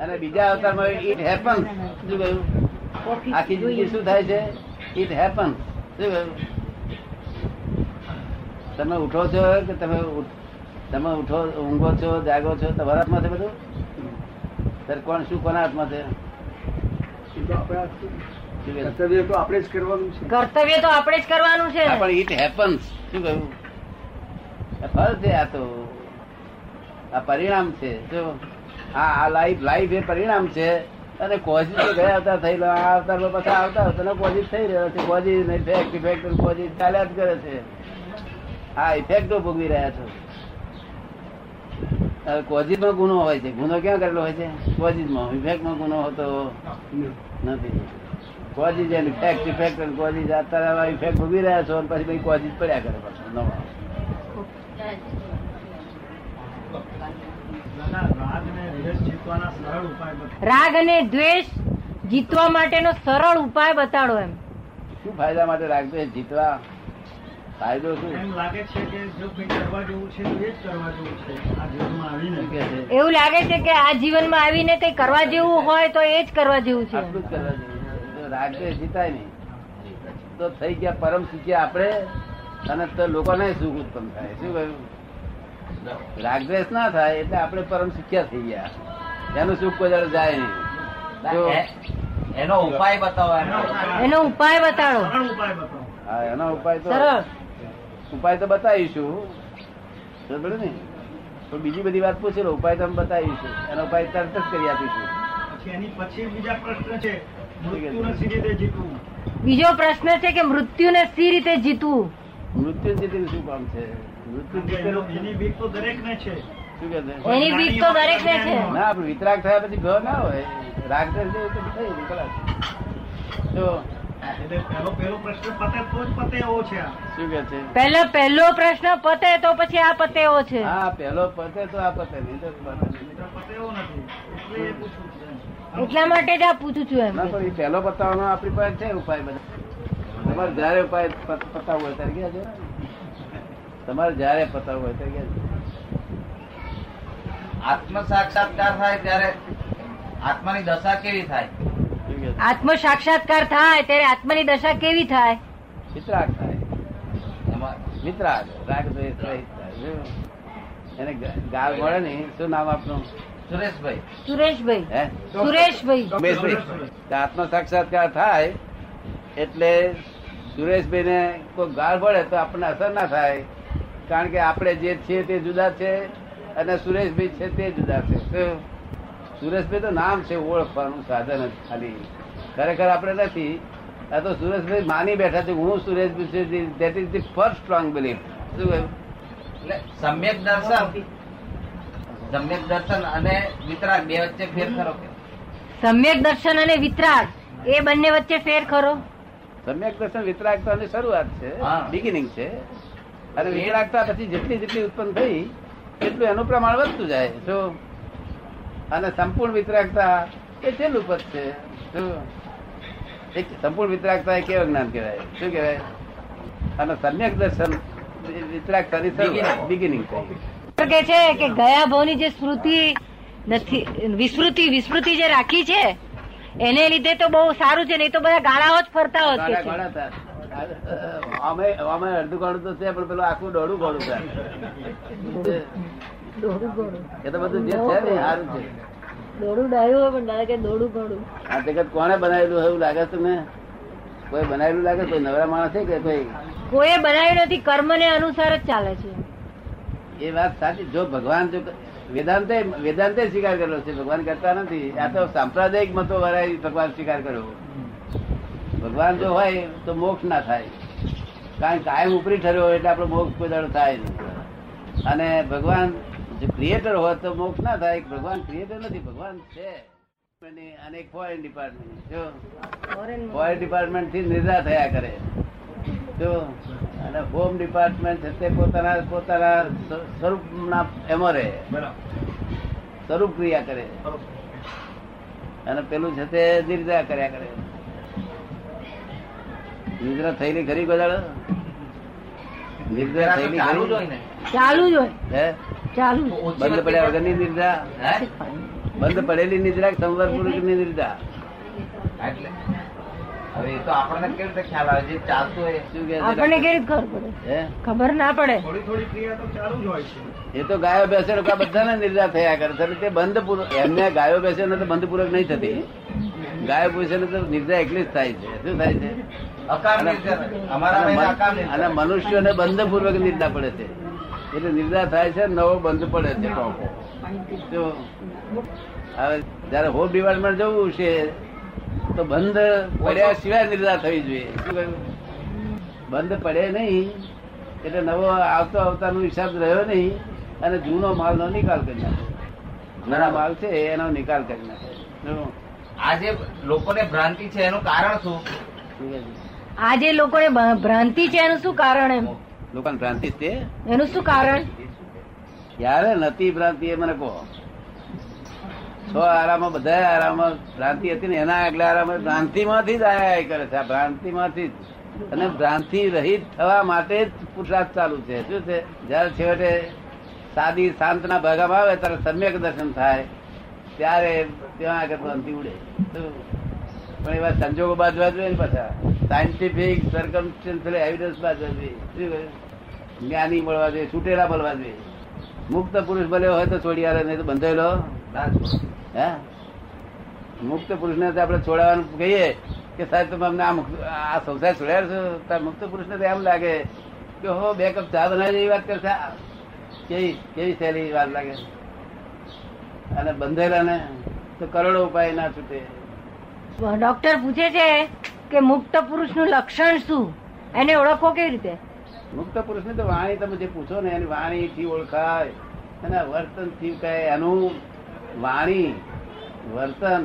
અને બીજા અવતારમાં ઇટ હેપન શું કહ્યું? આખી જિંદગી શું થાય છે? ઇટ હેપન શું કહ્યું? તમે ઉઠો છો કે તમે તમે ઉઠો ઊંઘો છો જાગો છો? તમારા હાથમાં છે બધું? સર કોણ શું કોના હાથમાં છે? કર્તવ્ય તો આપણે જ કરવાનું છે. કર્તવ્ય તો આપણે જ કરવાનું છે. પણ ઇટ હેપન્સ શું કહ્યું? ફળ છે આ તો. આ પરિણામ છે. જો આ આ લાઈફ લાઈફ એ પરિણામ છે. અને કોઝિસ તો ગયા અવતાર થયેલો આ અવતાર પાછા આવતા અવતારનો કોઝિસ થઈ રહ્યો છે. કોઝિસ ઇફેક્ટ ઇફેક્ટ કોઝિસ ચાલ્યા જ કરે છે. આ ઇફેક્ટો ભોગવી રહ્યા છો. હવે કોઝિસમાં ગુનો હોય છે. ગુનો ક્યાં કરેલો હોય છે? કોઝિસમાં ઇફેક્ટમાં ગુનો હોતો? નથી. કોઝિસ એન્ડ ઇફેક્ટ ઇફેક્ટ અને કોઝિસ અત્યારે ઇફેક્ટ ભોગવી રહ્યા છો પછી ભાઈ પડ્યા કરે પાછો. નવા. રાગ અને દ્વેષ જીતવા માટેનો સરળ ઉપાય બતાડો એમ. શું ફાયદા માટે રાગ દ્વેષ જીતવા? ફાયદો શું? એમ લાગે છે કે જો કંઈ કરવા જેવું છે તો એ જ કરવા જેવું છે. આ જીવનમાં આવીને. એવું લાગે છે કે આ જીવનમાં આવીને કંઈ કરવા જેવું હોય તો એ જ કરવા જેવું છે. આટલું જ કરવા જેવું છે. જો જીતાય નહીં તો થઈ ગયા પરમ શીખ્યા આપણે. અને તો લોકોને સુખ ઉત્પન્ન થાય. શું કહ્યું? રાગદ્વેષ ના થાય એટલે આપણે પરમ સુખ્યા થઈ ગયા. એનું સુખ કોઈ જાય નહીં. એનો ઉપાય બતાવો એનો. ઉપાય બતાડો. સરળ ઉપાય બતાવો. હા એનો ઉપાય તો ઉપાય તો બતાવીશું. ને? પણ બીજી બધી વાત પૂછે લો. ઉપાય તો અમે બતાવીશું. એનો ઉપાય તરત જ કરી આપીશું. એની પછી બીજા પ્રશ્ન છે મૃત્યુને સી રીતે જીતવું? બીજો પ્રશ્ન છે કે મૃત્યુને સી રીતે જીતવું? મૃત્યુ જીતી શું કામ છે? એનો- બીક તો દરેકને છે. છે? એની બીક તો દરેક ને છે. ના આપણે વિતરાગ થયા પછી ભય ના હોય. રાગ જેવું તો થઈ ગયું, ખલાસ. જો એટલે પહેલો પહેલો પ્રશ્ન પતે તો જ પતે એવો છે આ. શું કે છે? પહેલો પહેલો પ્રશ્ન પતે તો પછી આ પતે છે. હા પેલો પતે તો આ પતે નહીં તો નથી. એટલે એ પૂછું છું એમ. એટલા માટે જ આ પૂછું છું એમ. પહેલો પતાવવાનો આપણી પાસે છે ઉપાય બધા. તમારે જયારે ઉપાય પતાવવો હોય ત્યારે ગયા છે તમારે જયારે પતાવવું હોય ત્યારે આત્મ સાક્ષાત્કાર થાય ત્યારે આત્માની દશા કેવી થાય? આત્મ સાક્ષાત્કાર થાય ત્યારે આત્માની દશા કેવી થાય? વિતરાગ થાય. વિતરાગ રાગ. એને ગાળ મળે ને શું નામ આપનું? સુરેશભાઈ. સુરેશભાઈ. હે? સુરેશભાઈ. આત્મ સાક્ષાત્કાર થાય એટલે સુરેશભાઈ ને કોઈ ગાળ પડે તો આપણને અસર ના થાય. કારણ કે આપણે જે છીએ તે જુદા છે અને સુરેશભાઈ છે તે જુદા છે. સુરેશભાઈ તો નામ છે ઓળખવાનું સાધન જ ખાલી. ખરેખર આપણે નથી. આ તો સુરેશભાઈ માની બેઠા છે હું સુરેશભાઈ છે that is the first strong belief શું કહ્યું? એટલે સમ્યક દર્શન સમ્યક દર્શન અને વિતરાગ બે વચ્ચે ફેર ખરો સમ્યક દર્શન અને વિતરાગ એ બંને વચ્ચે ફેર ખરો? સમ્યક દર્શન વિતરાગતાની શરૂઆત છે. બિગિનિંગ છે. અને વિતરાગતા પછી જેટલી જેટલી ઉત્પન્ન થઈ એટલું એનું પ્રમાણ વધતું જાય. જો અને સંપૂર્ણ વિતરાગતા એ છેલ્લું પદ છે. એક સંપૂર્ણ વિતરાગતા એ કેવું જ્ઞાન કહેવાય? શું કહેવાય? અને સમ્યક દર્શન વિતરાગતાની બિગિનિંગ થઈ. કે છે કે ગયા ભાવની જે સ્મૃતિ નથી વિસ્મૃતિ વિસ્મૃતિ જે રાખી છે એને લીધે તો બહુ સારું છે નહીં તો બધા ગાળાઓ જ ફરતા હોત ગાળા. અમે અમે અડધું ગાળું તો છે પણ પેલું આખું દોડું ગાળું છે. એ તો બધું જે છે ને સારું છે. દોડું ડાયું હોય પણ લાગે દોડું ગોળું આ જગત કોને બનાવેલું એવું લાગે તમને? કોઈ બનાવેલું લાગે? કોઈ નવરા માણસ છે કે કોઈ? કોઈ બનાવ્યું નથી કર્મ ને અનુસાર જ ચાલે છે. એ વાત સાચી. જો ભગવાન જો વેદાંતે વેદાંતે સ્વીકાર કરેલો છે. ભગવાન કરતા નથી. આ તો સાંપ્રદાયિક મતો વાળા ભગવાન સ્વીકાર કર્યો. ભગવાન જો હોય તો મોક્ષ ના થાય. કારણ કે કાયમ ઉપરી ઠર્યો હોય એટલે આપણો મોક્ષ કોઈ દાડો થાય નહીં. અને ભગવાન જો ક્રિએટર હોય તો મોક્ષ ના થાય. ભગવાન ક્રિએટર નથી ભગવાન છે. અને એક ફોરેન ડિપાર્ટમેન્ટ જો. ફોરેન ડિપાર્ટમેન્ટથી નિર્ધાર થયા કરે. જો. અને હોમ ડિપાર્ટમેન્ટ છે તે પોતાના પોતાના સ્વ- સ્વરૂપના એમાં રહે. સ્વરૂપ ક્રિયા કરે. અને પેલું છે તે નિર્દા કર્યા કરે. નિદ્રા થયેલી ખરી ગોદાડો નિદ્રા થયેલી ચાલુ જ હોય ને. ચાલુ જ હોય. હે? ચાલુ બંધ પડ્યા વગરની નિદ્રા? બંધ પડેલી નિદ્રા સંવર પુરુષની નિદ્રા? એટલે. હવે એ તો આપણને કેવી રીતે ખ્યાલ આવે? જે ચાલતું હોય શું કહે આપણને કેવી ખબર પડે? ખબર ના પડે. થોડી થોડી ક્રિયા તો ચાલુ જ હોય છે. એ તો ગાયો બેસે બધા બધાને નિર્જા થયા કરે. છે તે બંધ પૂર્વક એમને ગાયો બેસે ને તો બંધ પૂર્વક નહીં થતી. ગાયો ને તો નિર્દય એકલી જ થાય છે. શું થાય છે? અને- મનુષ્યોને બંધ પૂર્વક નિર્દા પડે છે. એટલે નિર્દા થાય છે નવો બંધ પડે છે જો હવે જયારે હોમ ડિપાર્ટમેન્ટ જવું છે તો બંધ પડ્યા સિવાય નિર્દા થવી જોઈએ. બંધ પડે નહીં એટલે નવો આવતો આવતાનો હિસાબ રહ્યો નહીં અને જૂનો માલનો નિકાલ કરી નાખે. જૂના માલ છે એનો નિકાલ કરી નાખે. જો, આ જે લોકોને ભ્રાંતિ છે એનું કારણ શું? શું કહે છે? આ જે લોકોને ભ્રાંતિ છે એનું શું કારણ એમ? લોકોને ભ્રાંતિ છે? એનું શું કારણ? ક્યારે નથી ભ્રાંતિ એ મને કહો. છ આરામ બધા આરામ ભ્રાંતિ હતી ને એના આગલા આરામ ભ્રાંતિ માંથી જ આયા કરે છે. આ ભ્રાંતિ માંથી જ. અને ભ્રાંતિ રહિત થવા માટે જ પુરુષાર્થ ચાલુ છે. શું છે? જયારે છેવટે સાદી શાંતના ભાગમાં આવે ત્યારે સમ્યક દર્શન થાય. ત્યારે ત્યાં આગળ ભ્રાંતિ ઉડે? પણ એવા સંજોગો બાજવા જોઈએ ને પાછા. સાયન્ટિફિક સરકમ એવિડન્સ બાજવા જોઈએ. જ્ઞાની મળવા જોઈએ છૂટેલા મળવા જોઈએ. મુક્ત પુરુષ બન્યો હોય તો છોડી આવે નહીં તો બંધાયેલો હે? મુક્ત પુરુષને આપણે છોડાવવાનું કહીએ કે સાહેબ તમે અમને આ મુક્ત- આ સંસાર છોડ્યા છો? ત્યારે મુક્ત પુરુષને તો એમ લાગે કે હો બે કપ ચા બનાવી એવી વાત કરશે. કેવી કેવી સહેલી વાત લાગે? અને બંધેલા ને તો કરોડો ઉપાય ના છૂટે. ડોક્ટર પૂછે છે કે મુક્ત પુરુષનું લક્ષણ શું? એને ઓળખવો કેવી રીતે? મુક્ત પુરુષ ને તો વાણી તમે જે પૂછો ને એની વાણી થી ઓળખાય. એના વર્તનથી કહે એનું વાણી વર્તન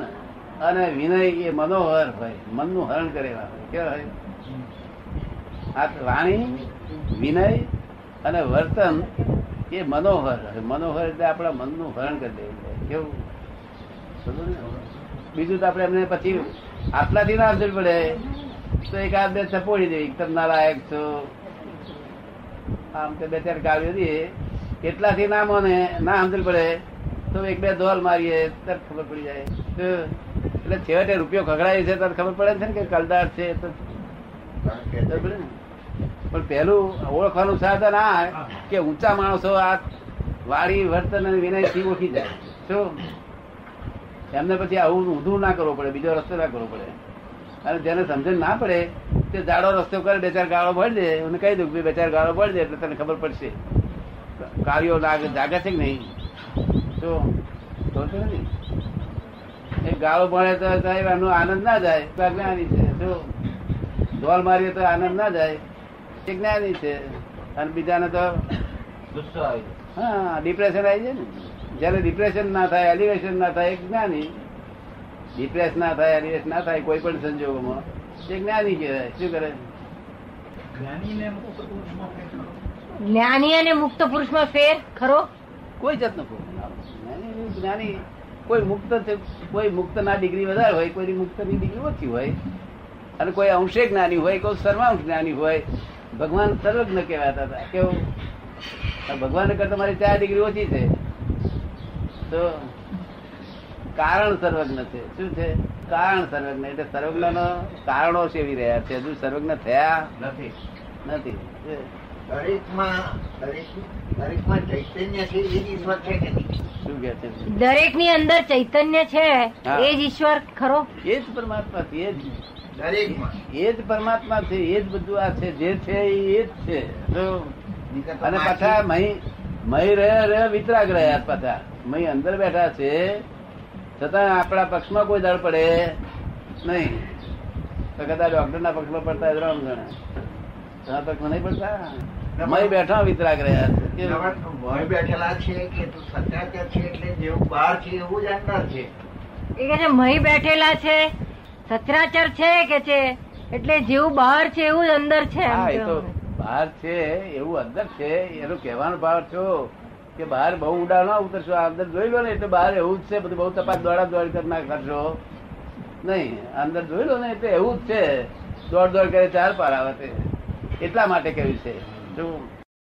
અને વિનય એ મનોહર હોય. મનનું હરણ કરે. કેવા હોય? આ વાણી વિનય અને વર્તન એ મનોહર મનોહર એટલે આપણા મનનું હરણ કરી દેવું કેવું? બીજું તો આપણે એમને પછી આટલાથી ના સમજ પડે. તો એક આ બે ચપોડી દેવી તમે નાલાયક છો. આમ તો બે ચાર ગાળીઓ દઈએ. એટલાથી ના મને ના સમજ પડે તો એક બે દોલ મારીએ તરત ખબર પડી જાય. તો એટલે છેવટે રૂપિયો ખગડાય છે તરત ખબર પડે છે ને કે કલદાર છે તો ખબર પડે ને? પણ પહેલું ઓળખવાનું સાધન આ કે ઊંચા માણસો આ વાળી વર્તન અને વિનયથી ઓળખી જાય. શું? એમને પછી આવું ઊંધું ના કરવું પડે બીજો રસ્તો ના કરવો પડે. અને જેને સમજણ ના પડે તે જાડો રસ્તો કરે બે ચાર ગાળો ભરી દે એને કહી દઉં કે બે ચાર ગાળો ભરી દે એટલે તને ખબર પડશે. કાર્યો લાગે જાગે છે કે નહીં? તો એક ગાળો ભણે તો એનો આનંદ ના જાય તો આ છે. તો ઢોલ મારીએ તો આનંદ ના જાય. એ જ્ઞાની છે અને બીજાને તો ગુસ્સો આવી હા ડિપ્રેશન આવી જાય ને. જયારે ડિપ્રેશન ના થાય એલિવેશન ના થાય જ્ઞાની ડિપ્રેસ ના થાય એલિવેશ ના થાય કોઈ પણ સંજોગોમાં એ જ્ઞાની કહેવાય. શું કરે? મુક્ત પુરુષમાં ફેર જ્ઞાની અને મુક્ત પુરુષમાં ફેર ખરો? કોઈ જાતનો જ્ઞાની કોઈ મુક્ત છે કોઈ મુક્ત ના ડિગ્રી વધારે હોય કોઈ મુક્તની ડિગ્રી ઓછી હોય અને કોઈ અંશે જ્ઞાની હોય કોઈ સર્વાંશ જ્ઞાની હોય ભગવાન સર્વજ્ઞ કહેવાતા હતા. કેવું? ભગવાન કરતા મારી ચાર ડિગ્રી ઓછી છે. તો કારણ સર્વજ્ઞ છે. શું છે? કારણ સર્વજ્ઞ. એટલે સર્વજ્ઞ નો કારણો સેવી રહ્યા છે. હજુ સર્વજ્ઞ થયા નથી. નથી. દરેક ચૈતન્ય છે એ જ ઈશ્વર છે કે નહીં? શું કે દરેકની અંદર ચૈતન્ય છે. એ જ ઈશ્વર ખરો? એ જ પરમાત્મા છે એ જ. દરેકમાં એ જ પરમાત્મા છે એ જ બધું આ છે જે છે એ એ જ છે. અને પાછા મહી મહી રહ્યા રહ્યા વિતરાગ રહ્યા પાછા. મહી અંદર બેઠા છે. છતાં આપણા પક્ષમાં કોઈ દળ પડે નહીં. તો કદાચ ડોક્ટર ના પક્ષમાં પડતા રામ ગણે. તમારા પક્ષમાં નહીં પડતા? મહી બેઠા વિતરાગ રહ્યા છે? ભય બેઠેલા છે કે તું સત્યાચાર છે એટલે જેવું બહાર છે એવું જ અંદર છે. એ કે છે મહી બેઠેલા છે સચરાચર છે કે છે? એટલે જેવું બહાર છે એવું જ અંદર છે એ તો બહાર છે એવું અંદર છે એનો કહેવાનો ભાવ છો કે બહાર બહુ ઉડા ના ઉતરશો અંદર જોઈ લો ને એટલે બહાર એવું જ છે બધું બહુ તપાસ દોડા દોડ કરી ના કરશો. નહીં અંદર જોઈ લો ને એટલે એવું જ છે. દોડ દોડ કરે ચાર પાર આવે તે એટલા માટે કહ્યું છે. શું